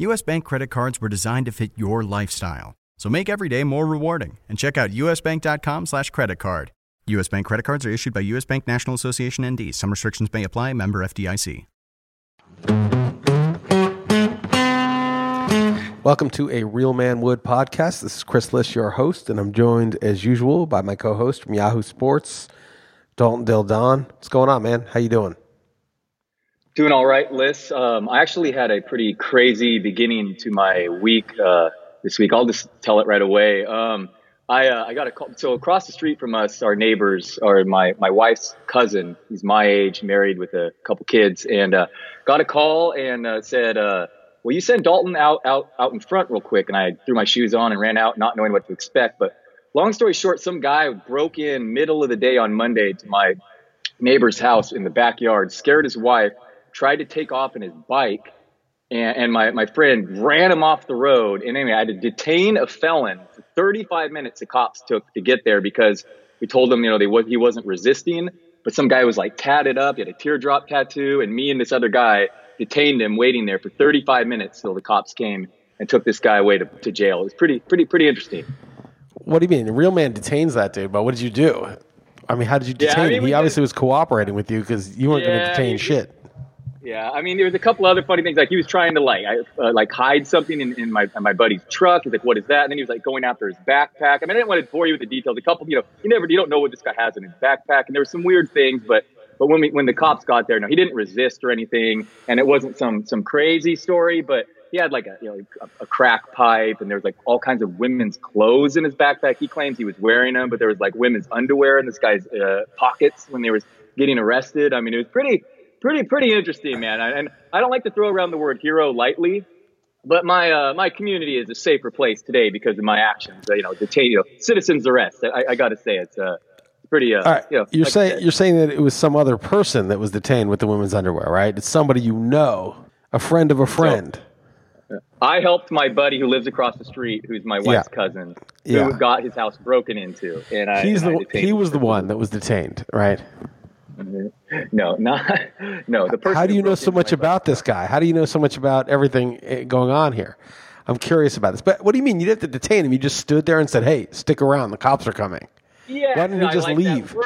US Bank credit cards were designed to fit your lifestyle. So make every day more rewarding and check out usbank.com slash credit card. US Bank credit cards are issued by US Bank National Association ND. Some restrictions may apply. Member FDIC. Welcome to a Real Man Wood podcast. This is Chris Liss, your host, and I'm joined as usual by my co-host from Yahoo Sports, Dalton Del Don. What's going on, man? How you doing? Doing all right, Liss. Um, I actually had a pretty crazy beginning to my week uh, this week. I'll just tell it right away. Um, I, uh, I got a call. So across the street from us, our neighbors are my, my wife's cousin. He's my age, married with a couple kids, and uh, got a call and uh, said, uh, "Will you send Dalton out out out in front real quick?" And I threw my shoes on and ran out, not knowing what to expect. But long story short, some guy broke in middle of the day on Monday to my neighbor's house in the backyard, scared his wife, tried to take off in his bike, and, and my, my friend ran him off the road. And anyway, I had to detain a felon for 35 minutes. The cops took to get there because we told them, you know, they he wasn't resisting, but some guy was like tatted up. He had a teardrop tattoo, and me and this other guy detained him, waiting there for 35 minutes till the cops came and took this guy away to, to jail. It was pretty, pretty, pretty interesting. What do you mean? A real man detains that dude, but what did you do? I mean, how did you Yeah, I detain mean, him? He did- obviously was cooperating with you because you weren't going to detain he- shit. Yeah, I mean, there was a couple other funny things. Like he was trying to like, uh, like hide something in, in my in my buddy's truck. He's like, "What is that?" And then he was like going after his backpack. I mean, I didn't want to bore you with the details. A couple, you know, you never, you don't know what this guy has in his backpack. And there were some weird things, but but when we when the cops got there, no, he didn't resist or anything, and it wasn't some some crazy story, but. He had like a you know a, crack pipe, and there was like all kinds of women's clothes in his backpack. He claims he was wearing them, but there was like women's underwear in this guy's uh, pockets when they were getting arrested. I mean, it was pretty pretty pretty interesting, man. And I don't like to throw around the word hero lightly, but my uh, my community is a safer place today because of my actions. Uh, you know, detain, you know, citizens arrest. I, I got to say, it's uh, pretty. Uh, All right, you know, you're like saying you're saying that it was some other person that was detained with the women's underwear, right? It's somebody you know, a friend of a friend. I helped my buddy who lives across the street, who's my wife's Yeah. cousin, Yeah. who got his house broken into, and I. He's and the detained he was the one that was detained, right? No, not no. The person. How do you know so much about this guy? How do you know so much about everything eh, going on here? I'm curious about this. But what do you mean you didn't have to detain him? You just stood there and said, "Hey, stick around. The cops are coming." Yeah, Why didn't he I just like leave?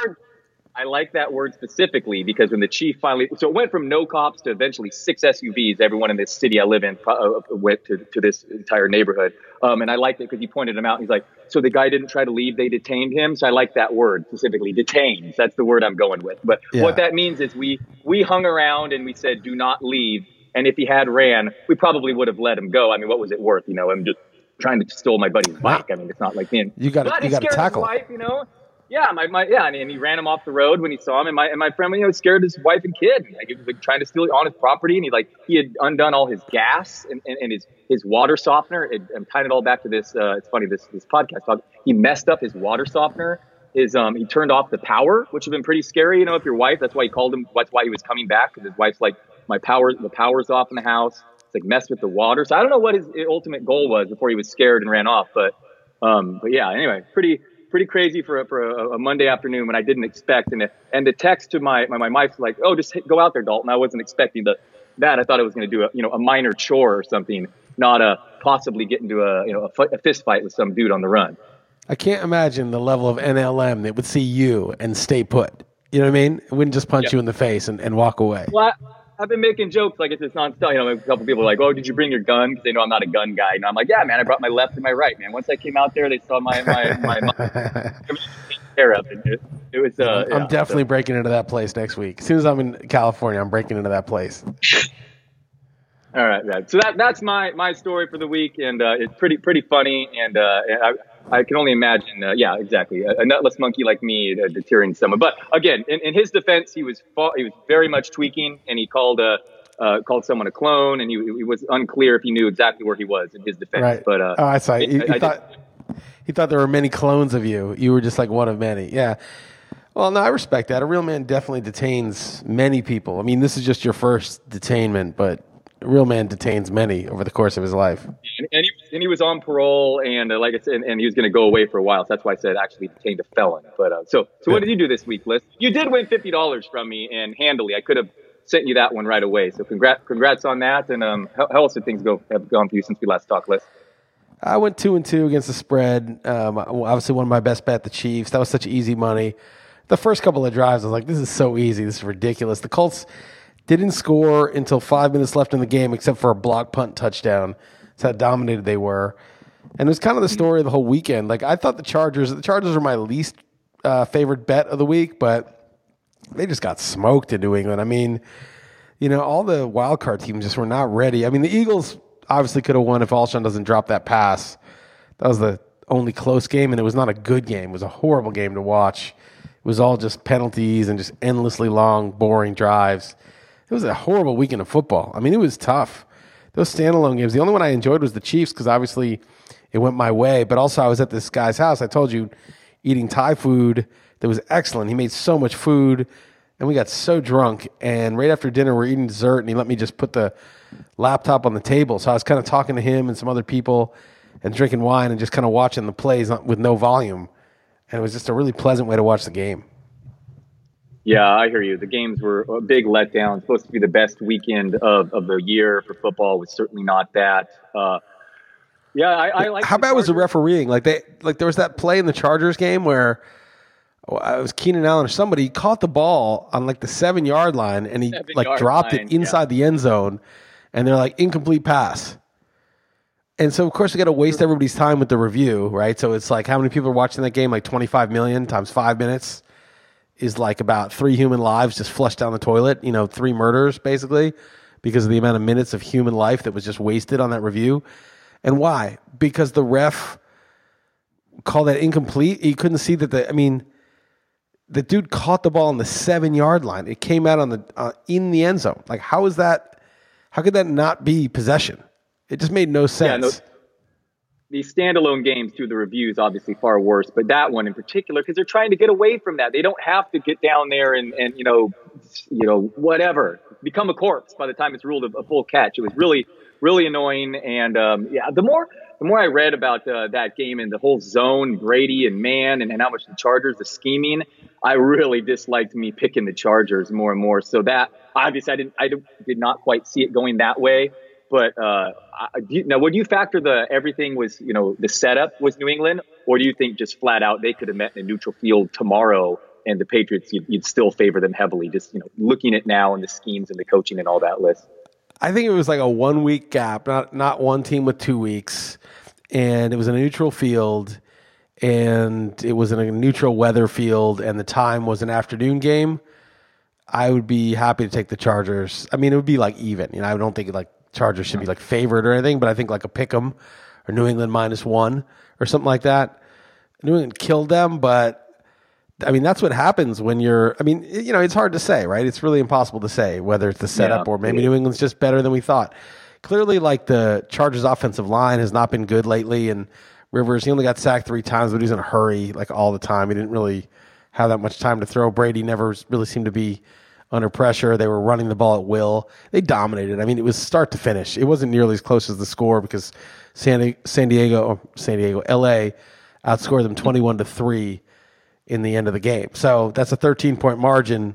I like that word specifically because when the chief finally, so it went from no cops to eventually six SUVs. Everyone in this city I live in uh, went to, to this entire neighborhood. Um, and I liked it because he pointed him out. He's like, so the guy didn't try to leave, they detained him. So I like that word specifically, detained. That's the word I'm going with. But Yeah. what that means is we, we hung around and we said, do not leave. And if he had ran, we probably would have let him go. I mean, what was it worth? You know, I'm just trying to steal my buddy's bike. I mean, it's not like being, You you gotta scared his tackle. wife, you know? Yeah, my, my yeah, and, and he ran him off the road when he saw him, and my and my friend, you know, scared his wife and kid. Like he was like trying to steal on his property, and he like he had undone all his gas and, and, and his his water softener. It, I'm tying it all back to this. Uh, it's funny this this podcast talk. He messed up his water softener. His um he turned off the power, which would have been pretty scary. You know, if your wife, that's why he called him. That's why he was coming back because his wife's like, my power, the power's off in the house. It's like messed with the water. So I don't know what his ultimate goal was before he was scared and ran off, but um, but yeah, anyway, pretty pretty crazy for a, for a, a Monday afternoon when I didn't expect. And the, and the text to my my, my wife's like, oh, just go out there, Dalton. I wasn't expecting the that. I thought I was going to do a you know a minor chore or something, not a possibly get into a you know a, a fist fight with some dude on the run. I can't imagine the level of NLM that would see you and stay put. You know what I mean? It wouldn't just punch you in the face and, and walk away. Well, I, I've been making jokes like it's just nonstop. You know, a couple people are like, "Oh, did you bring your gun?" Because they know I'm not a gun guy. And I'm like, "Yeah, man, I brought my left and my right, man." Once I came out there, they saw my my my, my care of it. It was. Uh, I'm definitely so- breaking into that place next week. As soon as I'm in California, I'm breaking into that place. All right, man. So that that's my my story for the week, and uh, it's pretty pretty funny, and, uh, and I. I can only imagine, uh, yeah, exactly, a, a nutless monkey like me uh, deterring someone. But again, in, in his defense, he was fa- he was very much tweaking, and he called uh, uh, called someone a clone, and he, he was unclear if he knew exactly where he was in his defense. Right. But uh, oh, I saw. He, he I thought he thought there were many clones of you. You were just like one of many. Yeah. Well, no, I respect that. A real man definitely detains many people. I mean, this is just your first detainment, but a real man detains many over the course of his life. and, and, he, and he was on parole, and uh, like I said, and, and he was going to go away for a while. So that's why I said actually detained a felon. But uh, so, so what did you do this week, Liss? You did win fifty dollars from me, and handily. I could have sent you that one right away. So congrats, congrats on that. And um, how, how else did things go have gone for you since we last talked, Liss? I went two and two against the spread. Um, obviously, one of my best bet, the Chiefs. That was such easy money. The first couple of drives, I was like, "This is so easy. This is ridiculous." The Colts didn't score until five minutes left in the game, except for a block punt touchdown. That's how dominated they were. And it was kind of the story of the whole weekend. Like I thought the Chargers, the Chargers are my least uh, favorite bet of the week, but they just got smoked in New England. I mean, you know, all the wild card teams just were not ready. I mean, the Eagles obviously could have won if Alshon doesn't drop that pass. That was the only close game, and it was not a good game. It was a horrible game to watch. It was all just penalties and just endlessly long, boring drives. It was a horrible weekend of football. I mean, it was tough. Those standalone games. The only one I enjoyed was the Chiefs because obviously it went my way. But also, I was at this guy's house. I told you, eating Thai food that was excellent. He made so much food, and we got so drunk. And right after dinner, we're eating dessert, and he let me just put the laptop on the table. So I was kind of talking to him and some other people, and drinking wine, and just kind of watching the plays with no volume. And it was just a really pleasant way to watch the game. Yeah, I hear you. The games were a big letdown. Supposed to be the best weekend of, of the year for football was certainly not that. Uh, yeah, I, I like. How bad was the refereeing? Like they like there was that play in the Chargers game where oh, I was Keenan Allen or somebody caught the ball on like the seven yard line and he Seven like dropped line, it inside the end zone, and they're like incomplete pass. And so of course we got to waste everybody's time with the review, right? So it's like how many people are watching that game? Like twenty five million times five minutes is like about three human lives just flushed down the toilet. You know, three murders basically because of the amount of minutes of human life that was just wasted on that review. And why? Because the ref called that incomplete. He couldn't see that the. I mean, the dude caught the ball on the seven yard line. It came out on the uh, in the end zone. Like, how is that? How could that not be possession? It just made no sense. no, these standalone games through the reviews obviously far worse, but that one in particular because they're trying to get away from that. They don't have to get down there and and you know, you know whatever become a corpse by the time it's ruled a, a full catch. It was really really annoying, and um, yeah, the more the more I read about uh, that game and the whole zone, Brady and man, and, and how much the Chargers, the scheming, I really disliked me picking the Chargers more and more. So that obviously I didn't I did not quite see it going that way. But uh, now, would you factor the everything was you know the setup was New England, or do you think just flat out they could have met in a neutral field tomorrow and the Patriots you'd, you'd still favor them heavily? Just you know looking at now and the schemes and the coaching and all that Liss. I think it was like a one week gap, not not one team with two weeks, and it was in a neutral field, and it was in a neutral weather field, and the time was an afternoon game. I would be happy to take the Chargers. I mean, it would be like even. You know, I don't think like Chargers should be like favored or anything, but I think like a pick 'em or New England minus one or something like that. New England killed them, but I mean, that's what happens when you're. I mean, you know, it's hard to say, right? It's really impossible to say whether it's the setup Yeah. or maybe New England's just better than we thought. Clearly, like the Chargers' offensive line has not been good lately, and Rivers he only got sacked three times, but he's in a hurry like all the time. He didn't really have that much time to throw. Brady never really seemed to be under pressure. They were running the ball at will. They dominated. I mean, it was start to finish. It wasn't nearly as close as the score because San, San Diego, San Diego, L.A. outscored them twenty-one to three in the end of the game. So that's a 13 point margin,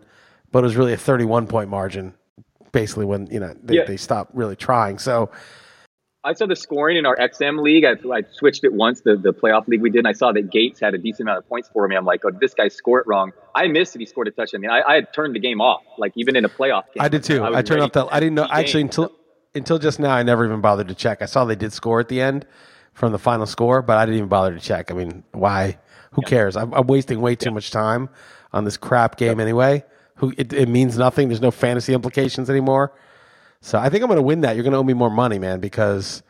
but it was really a 31 point margin, basically when you know they, Yeah. they stopped really trying. So I saw the scoring in our XM league. I, I switched it once, the, the playoff league we did, and I saw that Gates had a decent amount of points for me. I'm like, oh, this guy scored it wrong. I missed it. He scored a touchdown. I mean, I, I had turned the game off, like even in a playoff game. I did too. I, I turned off the. I didn't know actually until until just now. I never even bothered to check. I saw they did score at the end from the final score, but I didn't even bother to check. I mean, why? Who yeah. cares? I'm, I'm, wasting way too yeah. much time on this crap game anyway. Who it, it means nothing. There's no fantasy implications anymore. So I think I'm going to win that. You're going to owe me more money, man, because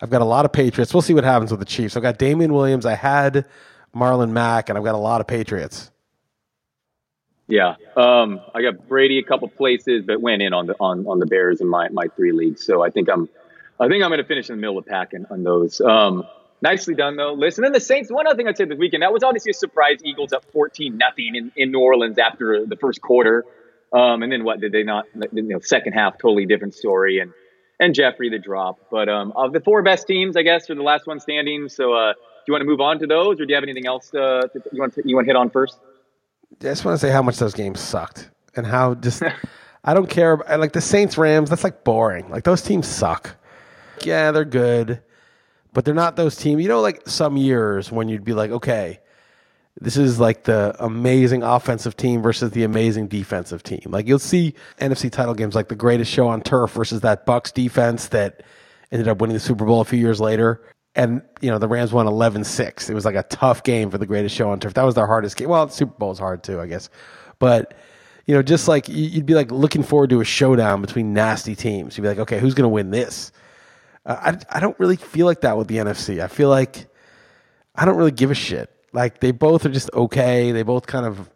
I've got a lot of Patriots. We'll see what happens with the Chiefs. I've got Damien Williams. I had Marlon Mack, and I've got a lot of Patriots. Yeah, um, I got Brady a couple places, but went in on the on, on the Bears in my, my three leagues. So I think I'm I think I'm going to finish in the middle of the pack on, on those. Um, nicely done though. Listen, and the Saints. One other thing I'd say this weekend that was obviously a surprise. Eagles up 14 nothing in, in New Orleans after the first quarter, um, and then what did they not? You know, second half totally different story and and Jeffery the drop. But um, of the four best teams, I guess, are the last one standing. So uh, do you want to move on to those, or do you have anything else uh, you want to, you want to hit on first? I just want to say how much those games sucked and how just I don't care. Like the Saints Rams, that's like boring. Like those teams suck. Yeah, they're good, but they're not those teams. You know, like some years when you'd be like, okay, this is like the amazing offensive team versus the amazing defensive team. Like you'll see NFC title games like the greatest show on turf versus that Bucks defense that ended up winning the Super Bowl a few years later. And, you know, the Rams won 11 6. It was like a tough game for the greatest show on turf. That was their hardest game. Well, Super Bowl is hard too, I guess. But, you know, just like you'd be like looking forward to a showdown between nasty teams. You'd be like, okay, who's going to win this? Uh, I, I don't really feel like that with the NFC. I feel like I don't really give a shit. Like they both are just okay. They both kind of,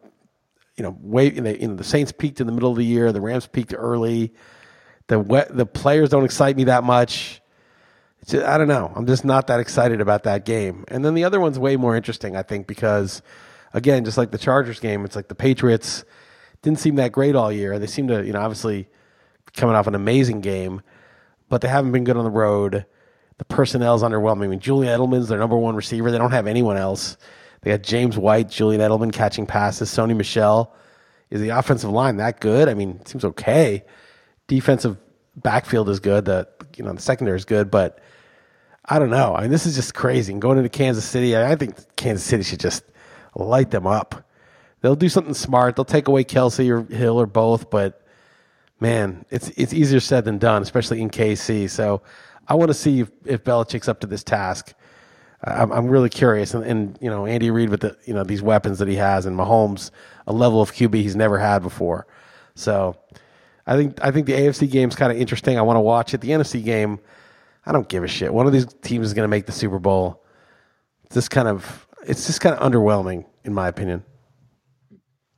you know, wait. You know, the Saints peaked in the middle of the year. The Rams peaked early. The the players don't excite me that much. Just, I don't know. I'm just not that excited about that game. And then the other one's way more interesting, I think, because again, just like the Chargers game, it's like the Patriots didn't seem that great all year. They seem to, you know, obviously coming off an amazing game, but they haven't been good on the road. The personnel's underwhelming. I mean, Julian Edelman's their number one receiver. They don't have anyone else. They got James White, Julian Edelman catching passes, Sony Michel Is the offensive line that good? I mean, it seems okay. Defensive backfield is good. The you know the secondary is good, but I don't know. I mean, this is just crazy. And going into Kansas City, I think Kansas City should just light them up. They'll do something smart. They'll take away Kelce or Hill or both, but man, it's it's easier said than done, especially in KC. So I want to see if, if Belichick's up to this task. I'm, I'm really curious. And, and, you know, Andy Reid with the, you know, these weapons that he has and Mahomes, a level of QB he's never had before. So I think, I think the AFC game's kind of interesting. I want to watch it. The NFC game, I don't give a shit. One of these teams is going to make the Super Bowl. This kind of, it's just kind of underwhelming in my opinion.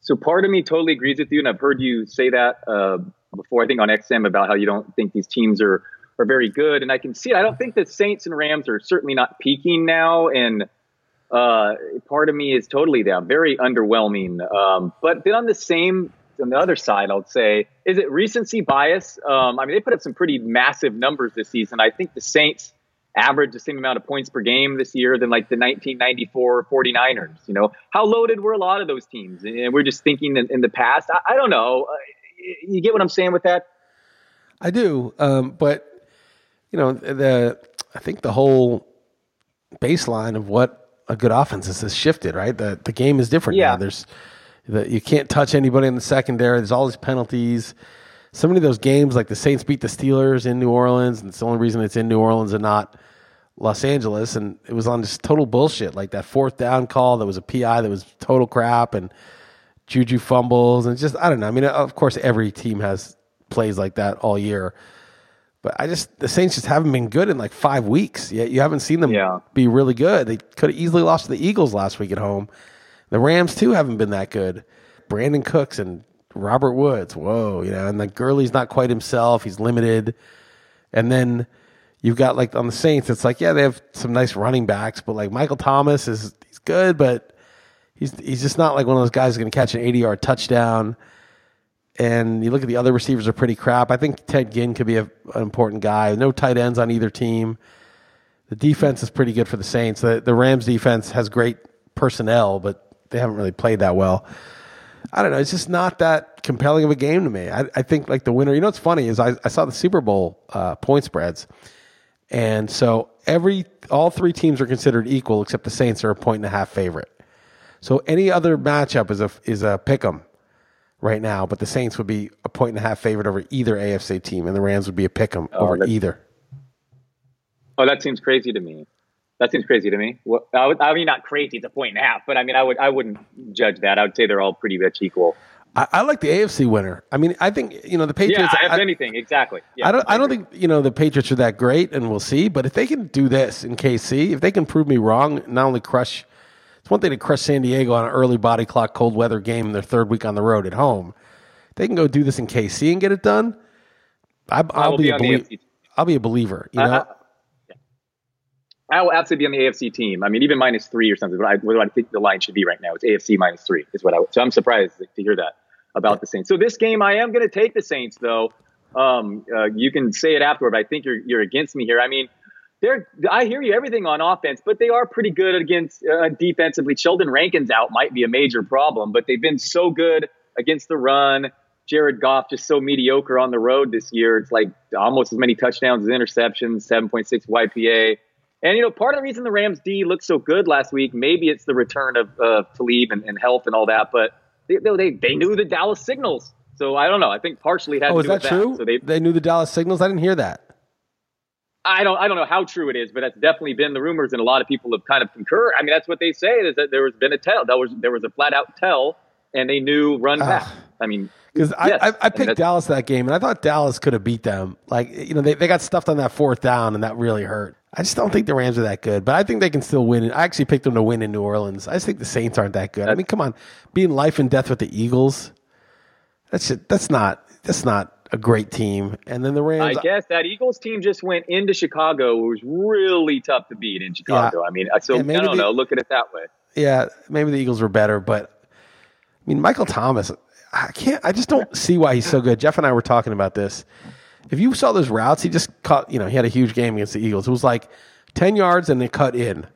So part of me totally agrees with you. And I've heard you say that, uh, before I think on XM about how you don't think these teams are are very good. And I can see it. I don't think the Saints and Rams are certainly not peaking now. And uh, part of me is totally that very underwhelming. Um, but then on the same, on the other side, I'll say, is it recency bias? Um, I mean, they put up some pretty massive numbers this season. I think the Saints averaged the same amount of points per game this year than like the 1994 49ers. You know, how loaded were a lot of those teams? And we're just thinking in, in the past. I, I, don't know. Uh, you get what I'm saying with that? I do. Um, but you know, the I think the whole baseline of what a good offense is has shifted, right? The the game is different yeah. now. There's the, you can't touch anybody in the secondary. There's all these penalties. So many of those games, like the Saints beat the Steelers in New Orleans, and it's the only reason it's in New Orleans and not Los Angeles, and it was on just total bullshit. Like that fourth down call that was a PI that was total crap, and Juju fumbles, and just I don't know. I mean, of course, every team has plays like that all year. But I just the Saints just haven't been good in like five weeks. Yet you haven't seen them yeah. be really good. They could have easily lost to the Eagles last week at home. The Rams too haven't been that good. Brandin Cooks and Robert Woods, whoa, you know, and the Gurley's not quite himself. He's limited. And then you've got like on the Saints, it's like yeah, they have some nice running backs, but like Michael Thomas is he's good, but he's he's just not like one of those guys who's going to catch an eighty yard touchdown and you look at the other receivers are pretty crap. I think Ted Ginn could be a, an important guy. No tight ends on either team. The defense is pretty good for the Saints. The, the Rams defense has great personnel, but they haven't really played that well. I don't know. It's just not that compelling of a game to me. I, I think like the winner. You know what's funny is I, I saw the Super Bowl uh, point spreads, And so every all three teams are considered equal except the Saints are a point and a half favorite. So any other matchup is a is a pick 'em right now, but the Saints would be a point and a half favorite over either AFC team, and the Rams would be a pick 'em Oh, over either. Oh, that seems crazy to me. That seems crazy to me. Well, I, would, I mean, not crazy. It's a point and a half, but I mean, I would I wouldn't judge that. I would say they're all pretty much equal. I, I like the AFC winner. I mean, I think you know the Patriots. Yeah, if I, anything, exactly. Yeah, I don't. I don't think you know the Patriots are that great, and we'll see. But if they can do this in KC, if they can prove me wrong, not only crush, it's one thing to crush San Diego on an early body clock cold weather game in their third week on the road at home. They can go do this in KC and get it done. I, I'll will be, be a on the belie- I'll be a believer. You I- know, I will absolutely be on the AFC team. I mean, even minus three or something. What I, what I think the line should be right now? It's AFC minus three is what I. So I'm surprised to hear that about the Saints. So this game, I am going to take the Saints, though. Um, uh, you can say it afterward, but I think you're you're against me here. I mean, they're. I hear you everything on offense, but they are pretty good against uh, defensively. Sheldon Rankins out might be a major problem, but they've been so good against the run. Jared Goff just so mediocre on the road this year. It's like almost as many touchdowns as interceptions, 7.6 YPA. And, you know, part of the reason the Rams D looked so good last week, maybe it's the return of uh, Talib and, and health and all that, but they, they, they knew the Dallas signals. So I don't know. I think partially it had oh, is do that with true? that. So they, they knew the Dallas signals. I didn't hear that. I don't, I don't know how true it is, but that's definitely been the rumors, and a lot of people have kind of concurred. I mean, that's what they say is that there was been a tell. That was there was a flat out tell, and they knew run back. I mean, Because I, Yes, I, I picked Dallas that game, and I thought Dallas could have beat them. Like, you know, they, they got stuffed on that fourth down, and that really hurt. I just don't think the Rams are that good, but I think they can still win. I actually picked them to win in New Orleans. I just think the Saints aren't that good. I mean, come on, being life and death with the Eagles, that's just, that's not that's not a great team. And then the Rams, I guess that Eagles team just went into Chicago. It was really tough to beat in Chicago. I mean, so Yeah, I don't the- know. Look at it that way. yeah, maybe the Eagles were better, but I mean, Michael Thomas, I can't, I just don't see why he's so good. Jeff and I were talking about this. If you saw those routes, he just caught, you know, he had a huge game against the Eagles. It was like 10 yards and they cut in,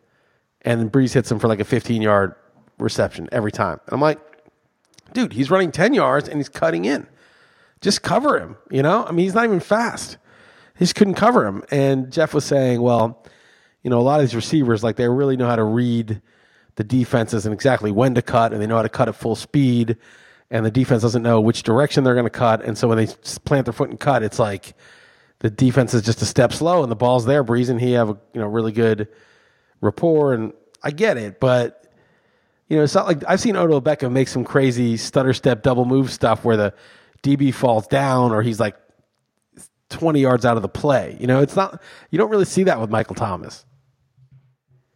and Brees hits him for like a 15 yard reception every time. And I'm like, dude, he's running 10 yards and he's cutting in. Just cover him, you know? I mean, he's not even fast. He just couldn't cover him. And Jeff was saying, well, you know, a lot of these receivers, like they really know how to read the defenses and exactly when to cut, and they know how to cut at full speed. And the defense doesn't know which direction they're going to cut, and so when they plant their foot and cut, it's like the defense is just a step slow, and the ball's there. Brees and he have a you know really good rapport, and I get it, but you know it's not like I've seen Odell Beckham make some crazy stutter step double move stuff where the DB falls down or he's like 20 yards out of the play. You know, it's not, you don't really see that with Michael Thomas.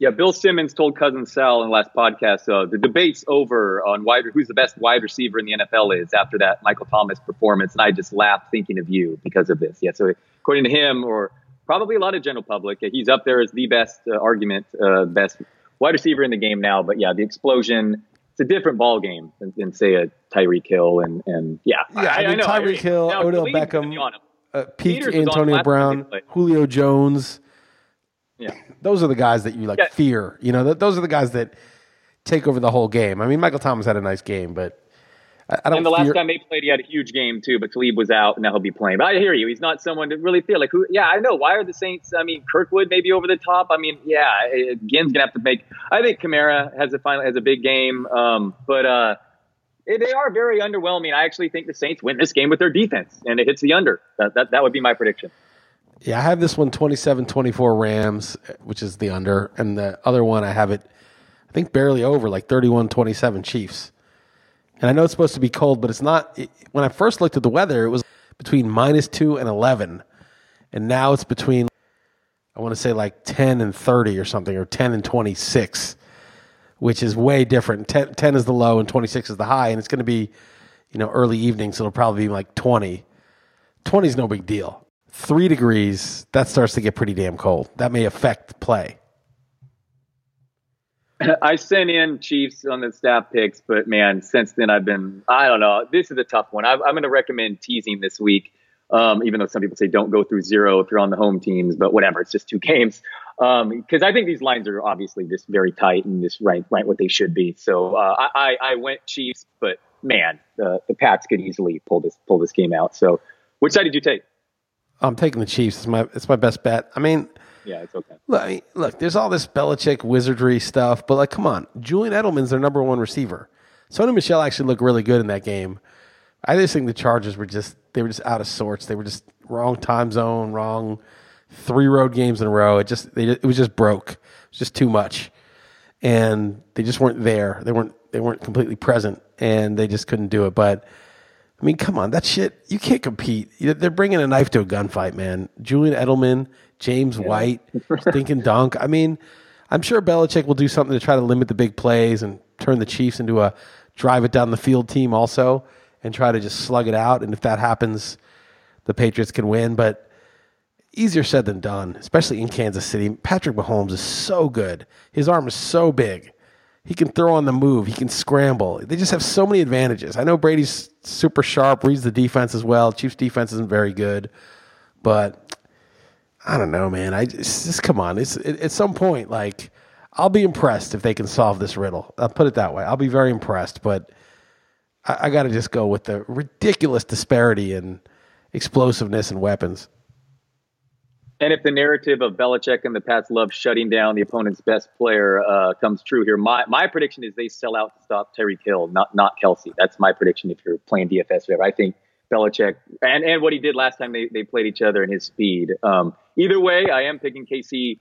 Yeah, Bill Simmons told Cousin Sal in the last podcast uh, the debate's over on wide, who's the best wide receiver in the NFL is after that Michael Thomas performance, and I just laughed thinking of you because of this. Yeah, so according to him, or probably a lot of general public, he's up there as the best uh, argument, uh, best wide receiver in the game now. But yeah, the explosion. It's a different ball game than, than say a Tyreek Hill and and yeah, Yeah, I, mean, know. Tyreek Hill, Now, Odell Beckham, be on him. uh, peak Antonio Brown. Julio Jones. Yeah. Those are the guys that you like Yeah. fear. You know, th- those are the guys that take over the whole game. I mean, Michael Thomas had a nice game, but I, I don't And the last fear- time they played, he had a huge game too, but Talib was out, and now he'll be playing. But I hear you; he's not someone to really feel like who. Yeah, I know. Why are the Saints? I mean, Kirkwood maybe over the top. I mean, yeah, Ginn's gonna have to make. I think Kamara has a final has a big game, um, but uh, eh, they are very underwhelming. I actually think the Saints win this game with their defense, and it hits the under. That that, that would be my prediction. Yeah, I have this one 27-24 Rams, which is the under, and the other one I have it I think barely over, like 31-27 Chiefs. And I know it's supposed to be cold, but it's not. It, when I first looked at the weather, it was between minus 2 and 11. And now it's between I want to say like 10 and 30 or something or 10 and 26, which is way different. 10, 10 is the low and 26 is the high and it's going to be, you know, early evening, so it'll probably be like 20. 20 is no big deal. Three degrees, that starts to get pretty damn cold. That may affect play. I sent in Chiefs on the staff picks, but man, since then I've been, I don't know. This is a tough one. I, I'm going to recommend teasing this week, um, even though some people say don't go through zero if you're on the home teams, but whatever. It's just two games. Because I think these lines are obviously just very tight and just right, right what they should be. So uh, I, I, went Chiefs, but man, uh, the Pats could easily pull this pull this game out. So which side did you take? I'm taking the Chiefs. It's my it's my best bet. I mean, yeah, it's okay. Look, I mean, look, there's all this Belichick wizardry stuff, but like, come on, Julian Edelman's their number one receiver. Sony Michel actually looked really good in that game. I just think the Chargers were just they were just out of sorts. They were just wrong time zone, wrong three road games in a row. It just they, it was just broke. It was just too much, and they just weren't there. They weren't they weren't completely present, and they just couldn't do it. But I mean, come on, that shit you can't compete. They're bringing a knife to a gunfight, man. Julian Edelman, James yeah. White, stinking dunk. I mean, I'm sure Belichick will do something to try to limit the big plays and turn the Chiefs into a drive it down the field team also and try to just slug it out. And if that happens, the Patriots can win. But easier said than done, especially in Kansas City. Patrick Mahomes is so good. His arm is so big. He can throw on the move. He can scramble. They just have so many advantages. I know Brady's super sharp, reads the defense as well. Chiefs defense isn't very good, but I don't know, man. I just, just come on. It's it, at some point, like I'll be impressed if they can solve this riddle. I'll put it that way. I'll be very impressed, but I, I got to just go with the ridiculous disparity in explosiveness and weapons. And if the narrative of Belichick and the Pats love shutting down the opponent's best player uh, comes true here, my, my prediction is they sell out to stop Tyreek Hill, not not Kelce. That's my prediction if you're playing DFS whatever. I think Belichick and, and what he did last time they, they played each other and his speed. Um, either way, I am picking KC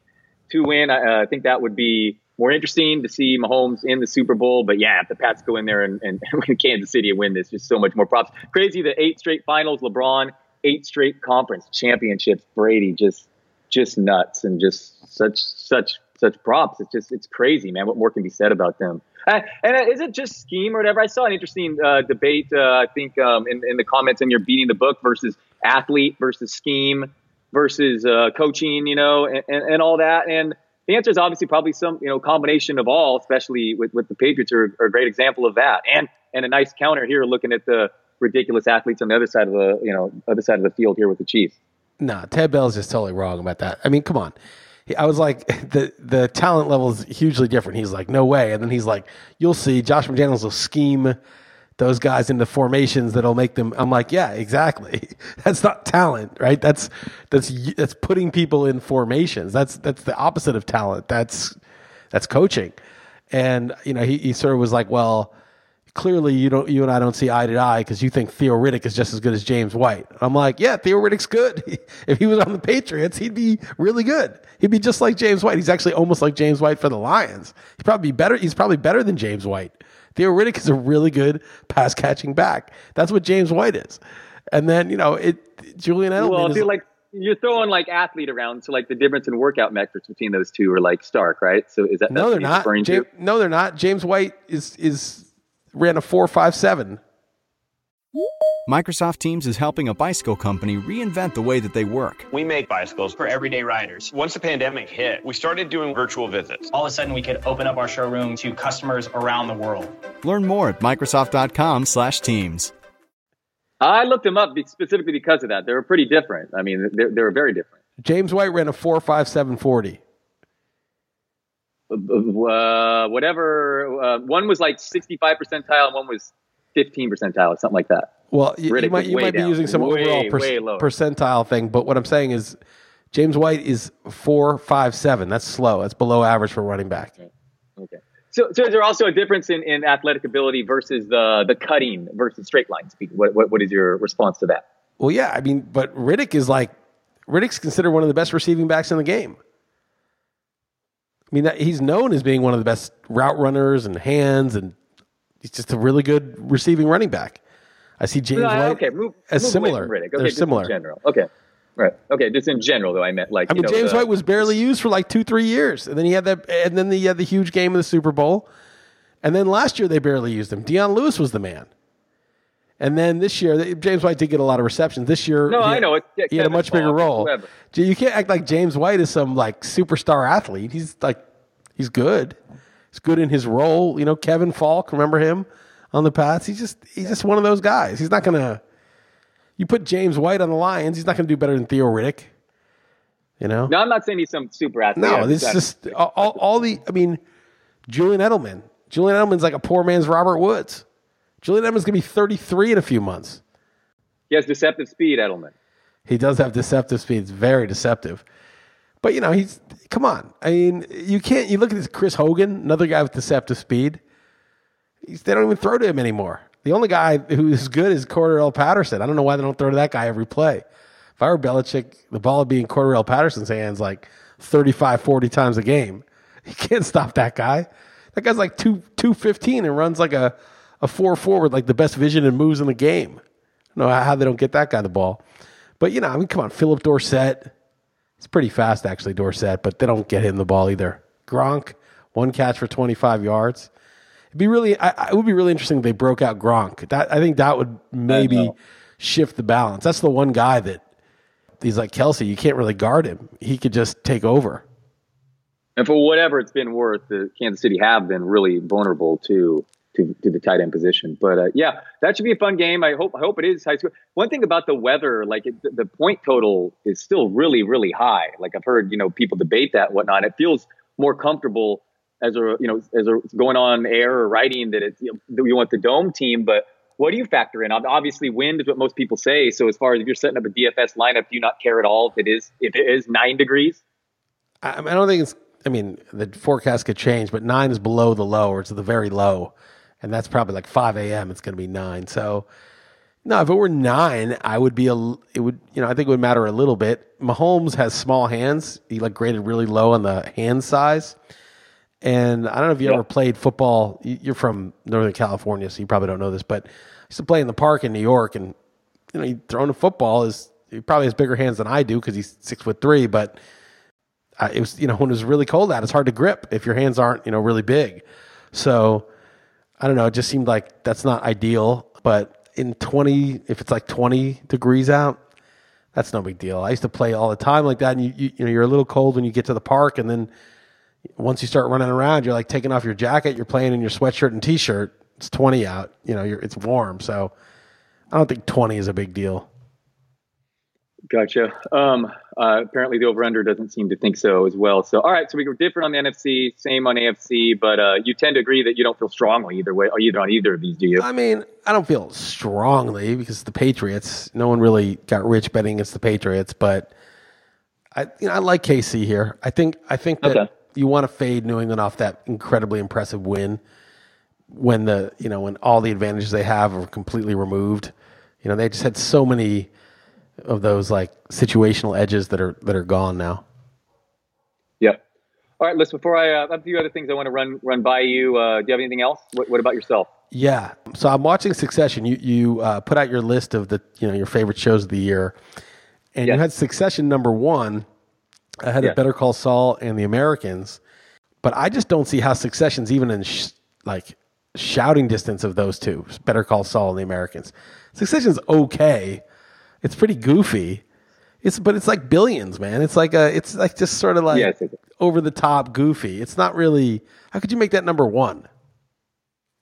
to win. I uh, think that would be more interesting to see Mahomes in the Super Bowl. But yeah, if the Pats go in there and, and win Kansas City and win this, just so much more props. Crazy the eight straight finals, LeBron, eight straight conference championships, Brady just just nuts and just such such such props. It's just it's crazy, man. What more can be said about them? And uh, is it just scheme or whatever? I saw an interesting uh, debate. Uh, I think um, in, in the comments, and you're beating the book versus athlete versus scheme versus uh, coaching, you know, and, and, and, all that. And the answer is obviously probably some you know combination of all, especially with, with the Patriots are, are a great example of that. And and a nice counter here, looking at the ridiculous athletes on the other side of the you know other side of the field here with the Chiefs. No, Ted Bell's just totally wrong about that. I mean, come on. I was like, the the talent level is hugely different. He's like, no way. And then he's like, you'll see. Josh McDaniels will scheme those guys into formations that'll make them. I'm like, yeah, exactly. That's not talent, right? That's that's that's putting people in formations. That's that's the opposite of talent. That's that's coaching. And you know, he, he sort of was like, well, clearly you don't you and I don't see eye to eye because you think Theo Riddick is just as good as James White. I'm like, yeah, Theo Riddick's good. if he was on the Patriots, he'd be really good. He'd be just like James White. He's actually almost like James White for the Lions. He'd probably be better. He's probably better than James White. Theo Riddick is a really good pass catching back. That's what James White is. And then you know it. Julian Edelman. Well, is, like you're throwing like athlete around, so like the difference in workout metrics between those two are like stark, right? So is that no, they're not. James, no, they're not. James White is is ran a 457. Microsoft Teams is helping a bicycle company reinvent the way that they work. We make bicycles for everyday riders. Once the pandemic hit, we started doing virtual visits. All of a sudden, we could open up our showroom to customers around the world. Learn more at Microsoft.com/Teams. I looked them up specifically because of that. They were pretty different. I mean, they, they were very different. James White ran a 45740 uh, whatever. Uh, one was like 65 percentile, and one was 15 percentile, or something like that. Well, you, you might, you might be using some way, overall per, percentile thing, but what I'm saying is James White is four five seven. That's slow. That's below average for running back. Okay. okay. So, so is there also a difference in, in athletic ability versus the the cutting versus straight line speed? What, what what is your response to that? Well, yeah, I mean, but Riddick is like Riddick's considered one of the best receiving backs in the game. I mean, that, he's known as being one of the best route runners and hands, and he's just a really good receiving running back. I see James White okay, move, as move similar. Okay, They're similar. In general. Okay. Right. Okay. Just in general, though, I meant like. I mean, know, James White was barely used for like two, three years, and then he had that, and then he had the huge game in the Super Bowl, and then last year they barely used him. Dion Lewis was the man, and then this year James White did get a lot of receptions. This year, no, he, I know it, he had a much bigger role. You can't act like James White is some like superstar athlete. He's like He's good. He's good in his role. You know, Kevin Faulk, remember him on the Pats? He's just he's just one of those guys. He's not gonna. You put James White on the Lions, he's not gonna do better than Theo Riddick. You know. No, I'm not saying he's some super athlete. No, this is just all, all, all the. I mean, Julian Edelman. Julian Edelman's like a poor man's Robert Woods. Julian Edelman's gonna be 33 in a few months. He has deceptive speed, Edelman. He does have deceptive speed. It's very deceptive. But you know, he's come on. I mean, you can't. You look at this Chris Hogan, another guy with deceptive speed. He's, they don't even throw to him anymore. The only guy who's good is Cordarrelle Patterson. I don't know why they don't throw to that guy every play. If I were Belichick, the ball would be in Cordarrelle Patterson's hands like 35, 40 times a game. You can't stop that guy. That guy's like two two fifteen and runs like a a four forward, like the best vision and moves in the game. I don't know how they don't get that guy the ball. But you know, I mean, come on, Phillip Dorsett. It's pretty fast actually, Dorsett, but they don't get him the ball either. Gronk, one catch for twenty five yards. It'd be really, I, it would be really interesting if they broke out Gronk. That I think that would maybe shift the balance. That's the one guy that he's like Kelce. You can't really guard him. He could just take over. And for whatever it's been worth, the Kansas City have been really vulnerable to to, to the tight end position. But uh, yeah, that should be a fun game. I hope I hope it is high school. One thing about the weather, like it, the point total is still really really high. Like I've heard you know people debate that whatnot. It feels more comfortable as a you know as a going on air or writing that it's you know, that we want the dome team, but. What do you factor in? Obviously, wind is what most people say. So, as far as if you're setting up a DFS lineup, do you not care at all if it is if it is nine degrees? I, I don't think it's. I mean, the forecast could change, but nine is below the low, or it's the very low, and that's probably like five a.m. It's going to be nine. So, no, if it were nine, I would be a. It would, you know, I think it would matter a little bit. Mahomes has small hands. He like graded really low on the hand size, and I don't know if you Yeah. ever played football. You- You're from Northern California, so you probably don't know this, but I used to play in the park in New York, and you know, he throwing a football is he probably has bigger hands than I do because he's six foot three, but uh, it was you know when it was really cold out, it's hard to grip if your hands aren't you know really big. So I don't know. It just seemed like that's not ideal. But in twenty, if it's like twenty degrees out, that's no big deal. I used to play all the time like that, and you you, you know you're a little cold when you get to the park, and then once you start running around, you're like taking off your jacket, you're playing in your sweatshirt and t-shirt. It's twenty out. You know, you're, it's warm, so I don't think twenty is a big deal. Gotcha. Um, uh, apparently, the over under doesn't seem to think so as well. So, all right. So we were different on the NFC, same on AFC, but uh, you tend to agree that you don't feel strongly either way, or either on either of these, do you? I mean, I don't feel strongly because the Patriots. No one really got rich betting against the Patriots, but I, you know, I like KC here. I think, I think that Okay. you want to fade New England off that incredibly impressive win when the, you know, when all the advantages they have are completely removed. You know, they just had so many of those like situational edges that are that are gone now. Yep. All right, listen. Before I uh, I have a few other things I want to run run by you. Uh, do you have anything else? What, what about yourself? Yeah. So I'm watching Succession. You you uh, put out your list of the you know your favorite shows of the year, and you had Succession number one ahead Yes. of Better Call Saul and The Americans. But I just don't see how Succession's even in sh- like shouting distance of those two, Better Call Saul and The Americans. Succession's okay. It's pretty goofy. It's but it's like billions, man. It's like a it's like just sort of like over the top goofy. It's not really. How could you make that number one?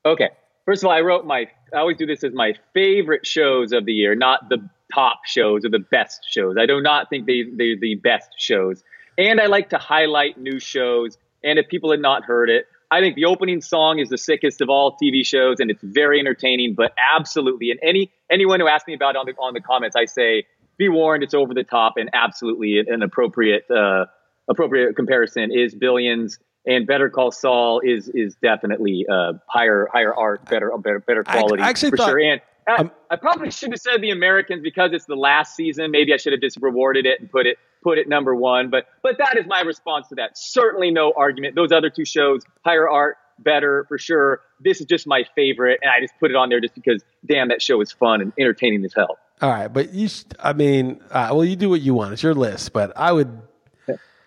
Okay. First of all, I wrote my. I always do this as my favorite shows of the year, not the top shows or the best shows. I do not think they they're the best shows, and I like to highlight new shows. And if people had not heard it, I think the opening song is the sickest of all TV shows, and it's very entertaining. But absolutely, and any anyone who asks me about it on the on the comments, I say, be warned, it's over the top and absolutely an appropriate uh, appropriate comparison is Billions. And Better Call Saul is is definitely uh, higher higher art, better better better I- quality I actually for thought- sure. And I, Um, I probably should have said the Americans because it's the last season. Maybe I should have just rewarded it and put it put it number one. But but that is my response to that. Certainly no argument. Those other two shows, higher art, better for sure. This is just my favorite, and I just put it on there just because damn that show is fun and entertaining as hell. All right, but you, I mean, uh, well, you do what you want. It's your list, but I would,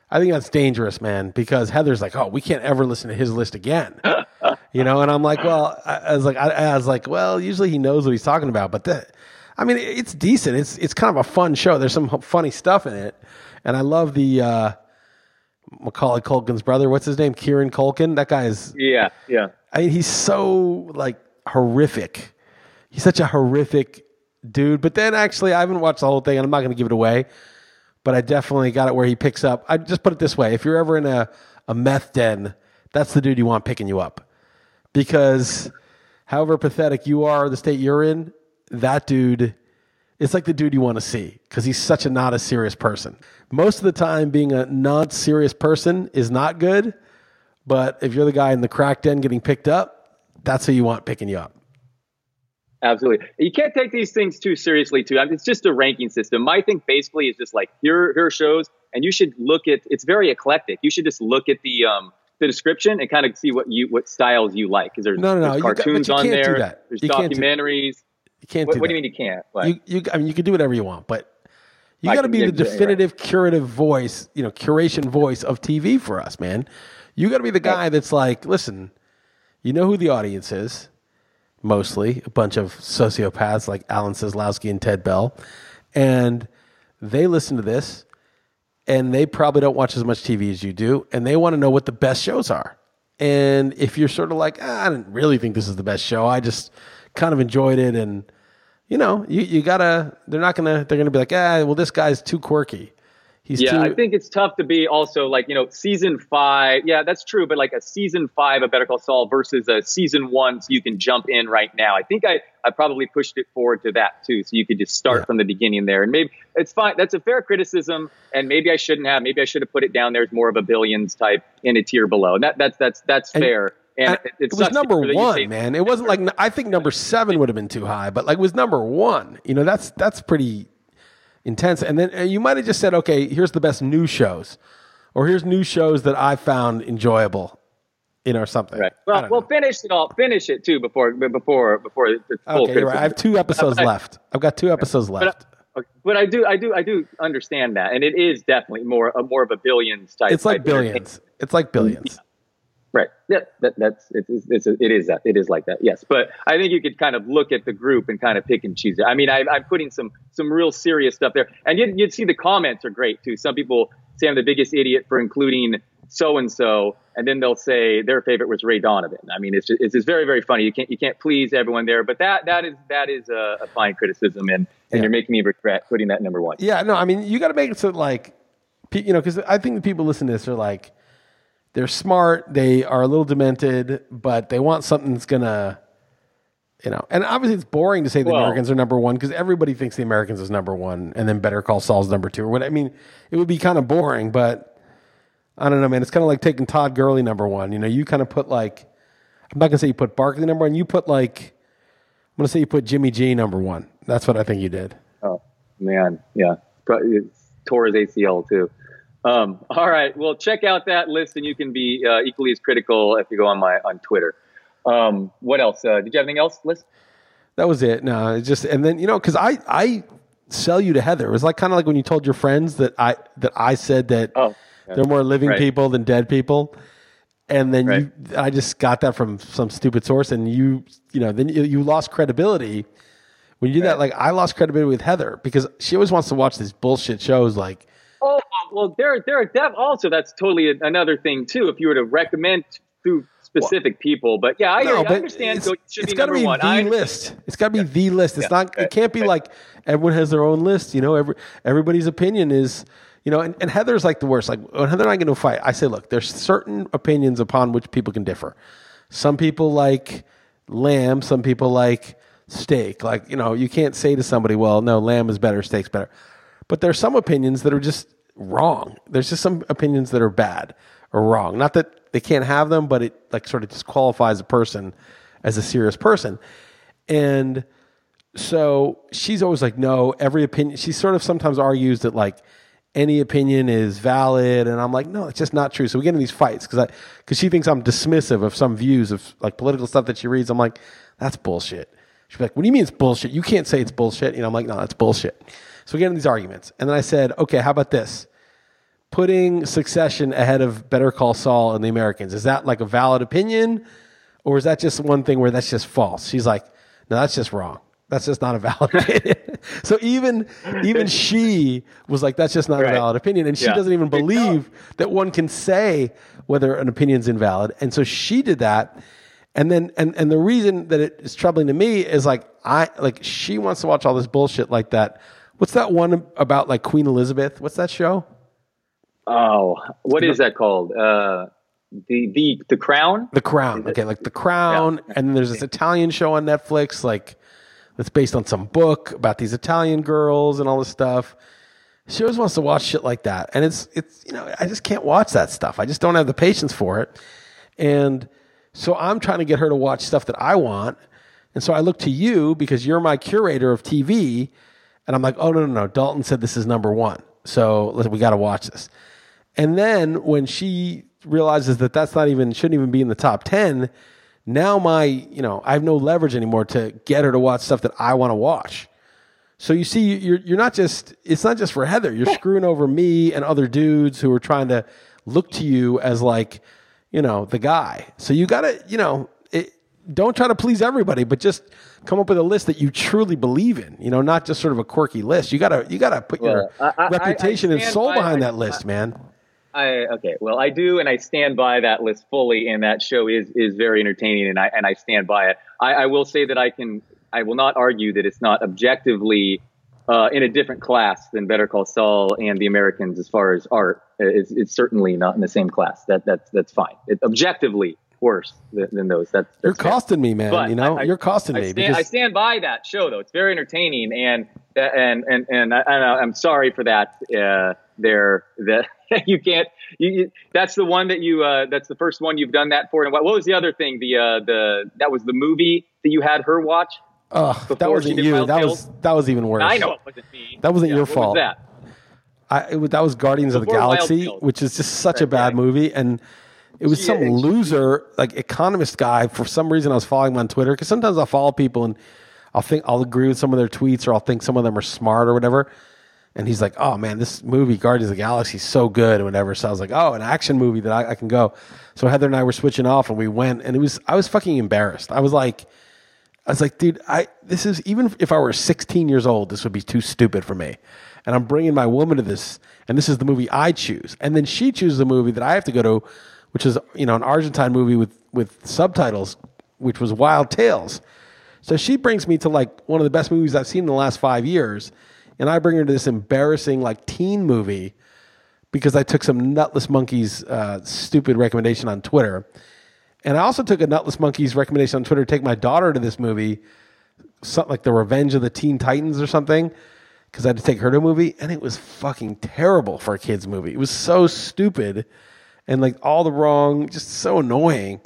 I think that's dangerous, man, because Heather's like, oh, we can't ever listen to his list again, you know, and I'm like, well, I, I was like, I, I was like, well, usually he knows what he's talking about, but that, I mean, it's decent. It's it's kind of a fun show. There's some funny stuff in it, and I love the uh, Macaulay Culkin's brother. What's his name? Kieran Culkin. That guy is Yeah, yeah. I mean, he's so like horrific. He's such a horrific dude. But then actually, I haven't watched the whole thing, and I'm not going to give it away. But I definitely got it where he picks up. I just put it this way: if you're ever in a a meth den, that's the dude you want picking you up, because however pathetic you are, the state you're in, that dude it's like the dude you want to see because he's such a not a serious person. Most of the time, being a not serious person is not good. But if you're the guy in the crack den getting picked up, that's who you want picking you up. Absolutely. You can't take these things too seriously, too. I mean, it's just a ranking system. My thing basically is just like here, here are shows, and you should look at. It's very eclectic. You should just look at the um, the description and kind of see what you what styles you like. Because there's, No, no, no, there's you got- cartoons on there. There's You can't do- documentaries. You can't What, do what do you mean you can't? What? You, you, I mean, you can do whatever you want, but you got to be the yeah, right. definitive curative voice, you know, curation voice of TV for us, man. You got to be the guy that's like, listen, you know who the audience is, mostly a bunch of sociopaths like Alan Seslowski and Ted Bell, and they listen to this, and they probably don't watch as much TV as you do, and they want to know what the best shows are. And if you're sort of like, ah, I didn't really think this is the best show, I just kind of enjoyed it, and you know, you, you gotta. They're not gonna. They're gonna be like, ah, well, this guy's too quirky. He's yeah, too. I think it's tough to be also like, you know, season five. Yeah, that's true. But like a season five of Better Call Saul versus a season one, so you can jump in right now. I think I, I probably pushed it forward to that too. So you could just start Yeah. from the beginning there. And maybe it's fine. That's a fair criticism. And maybe I shouldn't have. Maybe I should have put it down there as more of a billions type in a tier below. And that, that's, that's, that's And- fair. And, And it, it, was number one, man. It wasn't like I think number seven would have been too high, but like it was number one. You know, that's that's pretty intense. And then uh, you might have just said, okay, here's the best new shows, or here's new shows that I found enjoyable, you know, or something. Right. Well, don't well, know. finish it all. Finish it too before before before it's full okay, right. I have two episodes I- left. I've got two episodes left. But, but I do, I do, I do understand that, and it is definitely more, a more of a billions type. It's like type billions. It's like billions. Right. Yeah. That, that's it's, it's, it is that it is like that. Yes. But I think you could kind of look at the group and kind of pick and choose it. I mean, I, I'm putting some some real serious stuff there, and you'd, you'd see the comments are great too. Some people say I'm the biggest idiot for including so and so, and then they'll say their favorite was Ray Donovan. I mean, it's just, it's just very very funny. You can't you can't please everyone there, but that that is that is a, a fine criticism, and and Yeah. you're making me regret putting that number one. Yeah, no, I mean, you got to make it so like, you know, because I think the people listening to this are like, they're smart, they are a little demented, but they want something that's gonna, you know, and obviously it's boring to say the Well- Americans are number one because everybody thinks the Americans is number one, and then Better Call Saul's number two or what. I mean, it would be kind of boring, but I don't know, man. It's kind of like taking Todd Gurley number one. You know, you kind of put like, I'm not gonna say you put Barkley number one, you put like, I'm gonna say you put Jimmy G number one. That's what I think you did. Oh man, yeah, Pro- tore his ACL too. Um, all right, well, check out that list, and you can be uh, equally as critical if you go on my on Twitter. Um, what else? Uh, did you have anything else, Liss? That was it. No, it's just and then you know because I I sell you to Heather. It was like kind of like when you told your friends that I that I said that Oh, yeah. they're more living Right. people than dead people, and then Right. you I just got that from some stupid source, and you you know then you, you lost credibility when you did that. Like I lost credibility with Heather because she always wants to watch these bullshit shows like. Well, there, there are def- also that's totally a, another thing too. If you were to recommend to specific people, but yeah, I, I understand. It's, so it should it's be got to number be one. the I, list. It's got to be the list. It's Yeah. not. It can't be Right. like everyone has their own list. You know, every everybody's opinion is. You know, and, and Heather's like the worst. Like when Heather and I get into a fight, I say, look, there's certain opinions upon which people can differ. Some people like lamb. Some people like steak. Like you know, you can't say to somebody, well, no, lamb is better, steak's better. But there's some opinions that are just wrong. There's just some opinions that are bad or wrong. Not that they can't have them, but it like sort of disqualifies a person as a serious person. And so she's always like, no, every opinion. She sort of sometimes argues that like any opinion is valid, and I'm like, no, it's just not true. So we get in these fights because I because she thinks I'm dismissive of some views of like political stuff that she reads. I'm like, that's bullshit. She's like, what do you mean it's bullshit? You can't say it's bullshit. You know, I'm like, no, that's bullshit. So we get in these arguments, and then I said, okay, how about this? Putting Succession ahead of Better Call Saul and the Americans is that like a valid opinion, or is that just one thing where that's just false? She's like, no, that's just wrong. That's just not a valid opinion. so even even she was like, that's just not Right. a valid opinion, and she Yeah. doesn't even believe that one can say whether an opinion's invalid. And so she did that, and then and and the reason that it is troubling to me is like I like she wants to watch all this bullshit like that. What's that one about like Queen Elizabeth? What's that show? oh, what is that called? Uh, the the the Crown. The Crown. Okay, like The Crown, and then there's this Italian show on Netflix, like that's based on some book about these Italian girls and all this stuff. She always wants to watch shit like that, and it's it's you know I just can't watch that stuff. I just don't have the patience for it, and so I'm trying to get her to watch stuff that I want, and so I look to you because you're my curator of TV, and I'm like, oh no no no, Dalton said this is number one, so we got to watch this. And then when she realizes that that's not even shouldn't even be in the top 10 now my you know i have no leverage anymore to get her to watch stuff that i want to watch. So you see you're you're not just it's not just for heather. You're screwing over me and other dudes who are trying to look to you as like you know the guy. So you gotta you know don't try to please everybody but just come up with a list that you truly believe in you know not just sort of a quirky list you gotta you gotta put well, your I, reputation I, I and soul behind that list man I okay. Well, I do, and I stand by that list fully. And that show is is very entertaining, and I and I stand by it. I, I will say that I can. I will not argue that it's not objectively uh, in a different class than Better Call Saul and The Americans as far as art. It's, it's certainly not in the same class. That that's that's fine. It, objectively worse than, than those. That's, that's you're fair. costing me, man. But you know, I, you're costing I me. Stand, because... I stand by that show though. It's very entertaining, and and and and I, am sorry for that. Uh, there that you can't. You, you, that's the one that you. Uh, that's the first one you've done that for. And what, what was the other thing? The uh, the that was the movie that you had her watch. Oh, that wasn't you. That was that was even worse. I know it wasn't me. That wasn't yeah, your fault. Was that? I, it, that was Guardians Before of the Galaxy, which is just such a bad movie, and it was some loser, like economist guy. For some reason, I was following him on Twitter because sometimes I'll follow people and I'll think I'll agree with some of their tweets or I'll think some of them are smart or whatever and he's like, "Oh man, this movie Guardians of the Galaxy is so good," or whatever. So I was like, "Oh, an action movie that I, I, can go." So Heather and I were switching off, and we went, and it was I was fucking embarrassed. I was like, I was like, dude, I this is even if I were 16 years old, this would be too stupid for me. And I'm bringing my woman to this, and this is the movie I choose, and then she chooses the movie that I have to go to, which is you know an Argentine movie with with subtitles, which was Wild Tales. So she brings me to like one of the best movies I've seen in the last five years and I bring her to this embarrassing like teen movie because I took some Nutless Monkeys uh, stupid recommendation on Twitter, and I also took a Nutless Monkeys recommendation on Twitter to take my daughter to this movie, something like The Revenge of the Teen Titans or something, because I had to take her to a movie, and it was fucking terrible for a kids movie. It was so stupid, and like all the wrong, just so annoying,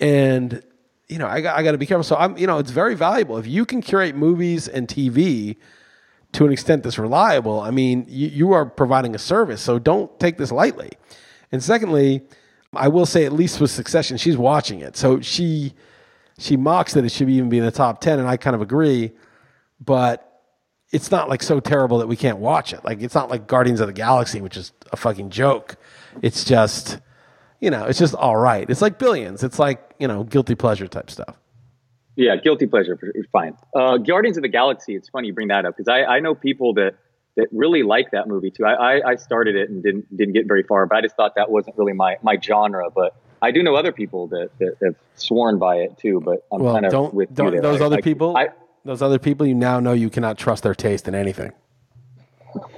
and you know I got I got to be careful. So I'm you know it's very valuable if you can curate movies and TV to an extent that's reliable, I mean, you, you are providing a service. So don't take this lightly. And secondly, I will say, at least with Succession, she's watching it. So she she mocks that it should even be in the top 10, and I kind of agree. But it's not like so terrible that we can't watch it. Like, it's not like Guardians of the Galaxy, which is a fucking joke. It's just, you know, it's just all right. It's like Billions. It's like, you know, guilty pleasure type stuff. Yeah, guilty pleasure, fine. Uh, Guardians of the Galaxy. It's funny you bring that up because I, I know people that that really like that movie too. I, I, I started it and didn't didn't get very far, but I just thought that wasn't really my my genre. But I do know other people that, that have sworn by it too. But I'm well, kind of don't, with don't, you there. Those I, other people, I, those other people, you now know you cannot trust their taste in anything.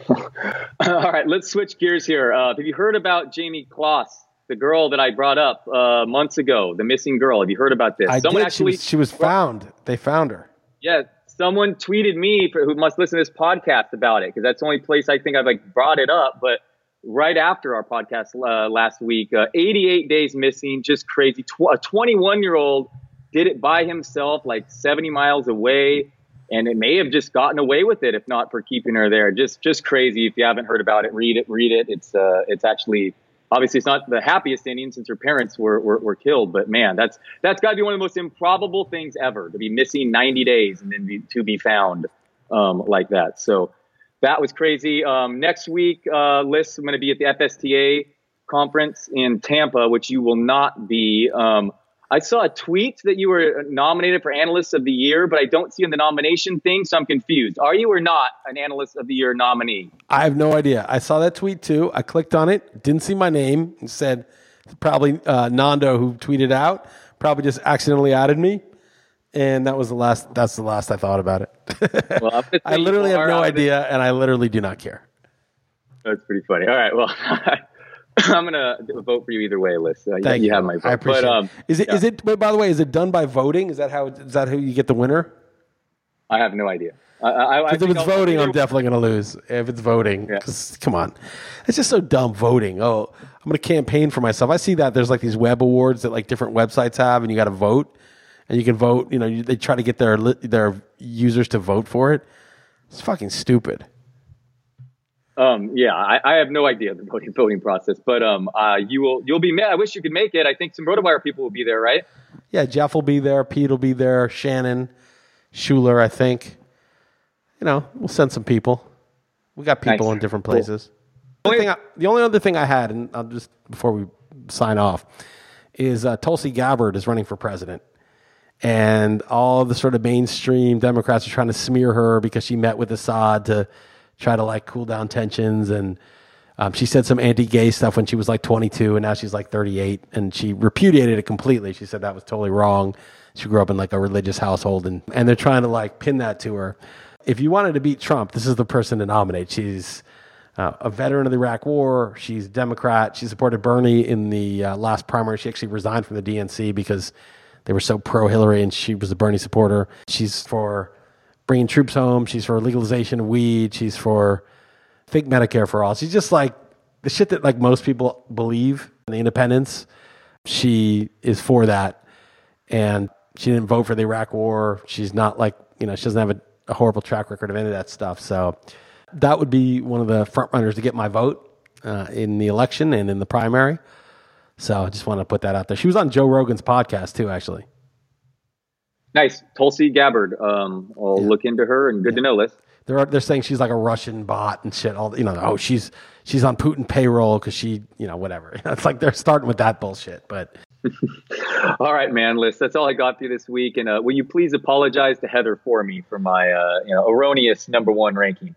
All right, let's switch gears here. Uh, have you heard about Jayme Closs, the girl that I brought up uh, months ago, the missing girl. Have you heard about this? I Someone did. Actually, she was, she was found. They found her. Yeah, someone tweeted me for, who must listen to this podcast about it because that's the only place I think I've like brought it up. But right after our podcast uh, last week, uh, 88 days missing, just crazy. Tw- a 21 year old did it by himself, like 70 miles away. And it may have just gotten away with it if not for keeping her there. Just, just crazy. If you haven't heard about it, read it. Read it. It's, uh, it's actually obviously it's not the happiest ending since her parents were, were, were killed, but man, that's, that's gotta be one of the most improbable things ever to be missing 90 days and then be, to be found, um, like that. So that was crazy. Um, next week, uh, Liss, I'm going to be at the FSTA conference in Tampa, which you will not be. Um, I saw a tweet that you were nominated for Analyst of the Year, but I don't see in the nomination thing, so I'm confused. Are you or not an Analyst of the Year nominee? I have no idea. I saw that tweet too. I clicked on it, didn't see my name, and said probably uh, Nando who tweeted out, probably just accidentally added me, and that was the last. That's the last I thought about it. well, I literally have no idea, and I literally do not care. That's pretty funny. All right, well. I'm gonna vote for you either way, Liss. Uh, Thank you, you have my vote. I appreciate. But, um, it. Is it? Yeah. Is it? But by the way, is it done by voting? Is that how? Is that how you get the winner? I have no idea. I, I, I If it's I'll- voting, I'm definitely going to lose. If it's voting, Yeah. come on, it's just so dumb voting. Oh, I'm going to campaign for myself. I see that there's like these web awards that like different websites have, and you got to vote, and you can vote. You know, you, they try to get their their users to vote for it. It's fucking stupid. Um, yeah, I, I have no idea the voting voting process, but um, uh, you will you'll be. I wish you could make it. I think some RotoWire people will be there, right? Yeah, Jeff will be there. Pete will be there. Shannon, Schuler, I think. You know, we'll send some people. We got people Nice. in different Cool. places. The, only thing I, the only other thing I had, and I'll just before we sign off, is uh, Tulsi Gabbard is running for president, and all the sort of mainstream Democrats are trying to smear her because she met with Assad to try to like cool down tensions and. Um, she said some anti-gay stuff when she was like 22, and now she's like 38, and she repudiated it completely. She said that was totally wrong. She grew up in like a religious household, and and they're trying to like pin that to her. If you wanted to beat Trump, this is the person to nominate. She's uh, a veteran of the Iraq War. She's a Democrat. She supported Bernie in the uh, last primary. She actually resigned from the DNC because they were so pro Hillary, and she was a Bernie supporter. She's for bringing troops home. She's for legalization of weed. She's for fake Medicare for all. She's just like the shit that like most people believe in the independence. She is for that, and she didn't vote for the Iraq War. She's not like you know she doesn't have a, a horrible track record of any of that stuff. So that would be one of the front runners to get my vote uh, in the election and in the primary. So I just want to put that out there. She was on Joe Rogan's podcast too, actually. Nice, Tulsi Gabbard. Um, I'll look into her, and good to know, Liss. They're they're saying she's like a Russian bot and shit. All you know, oh she's she's on Putin payroll because she you know whatever. It's like they're starting with that bullshit. But All right, man, Liss. That's all I got for you this week. And uh, will you please apologize to Heather for me for my uh, you know erroneous number one ranking?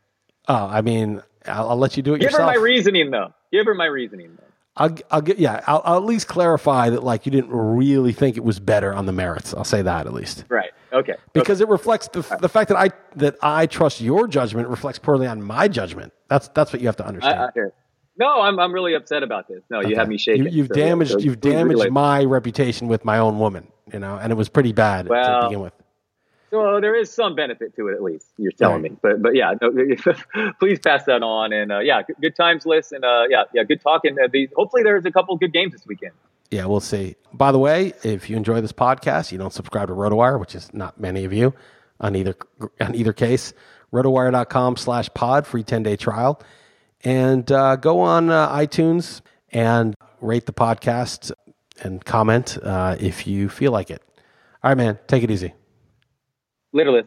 oh, I mean, I'll, I'll let you do it Give yourself. her my reasoning, though. Give her my reasoning, though. I'll, I'll get yeah. I'll, I'll at least clarify that like you didn't really think it was better on the merits. I'll say that at least Right. Okay. because it reflects the, the fact that I that I trust your judgment reflects poorly on my judgment. That's that's what you have to understand. I, hear no, I'm I'm really upset about this. No, you have me shaking. You, you've So, damaged so you've damaged my reputation with my own woman. You know, and it was pretty bad to begin with. So there is some benefit to it, at least you're telling me. But but yeah, no, please pass that on. And uh, yeah, good, times, Liss. And uh, yeah, yeah, good talking. Uh, the, hopefully, there's a couple good games this weekend. Yeah, we'll see. By the way, if you enjoy this podcast, you don't subscribe to RotoWire, which is not many of you on either on either case. RotoWire.com slash pod, free 10 day trial. And uh, go on uh, iTunes and rate the podcast and comment uh, if you feel like it. All right, man, take it easy. Literally.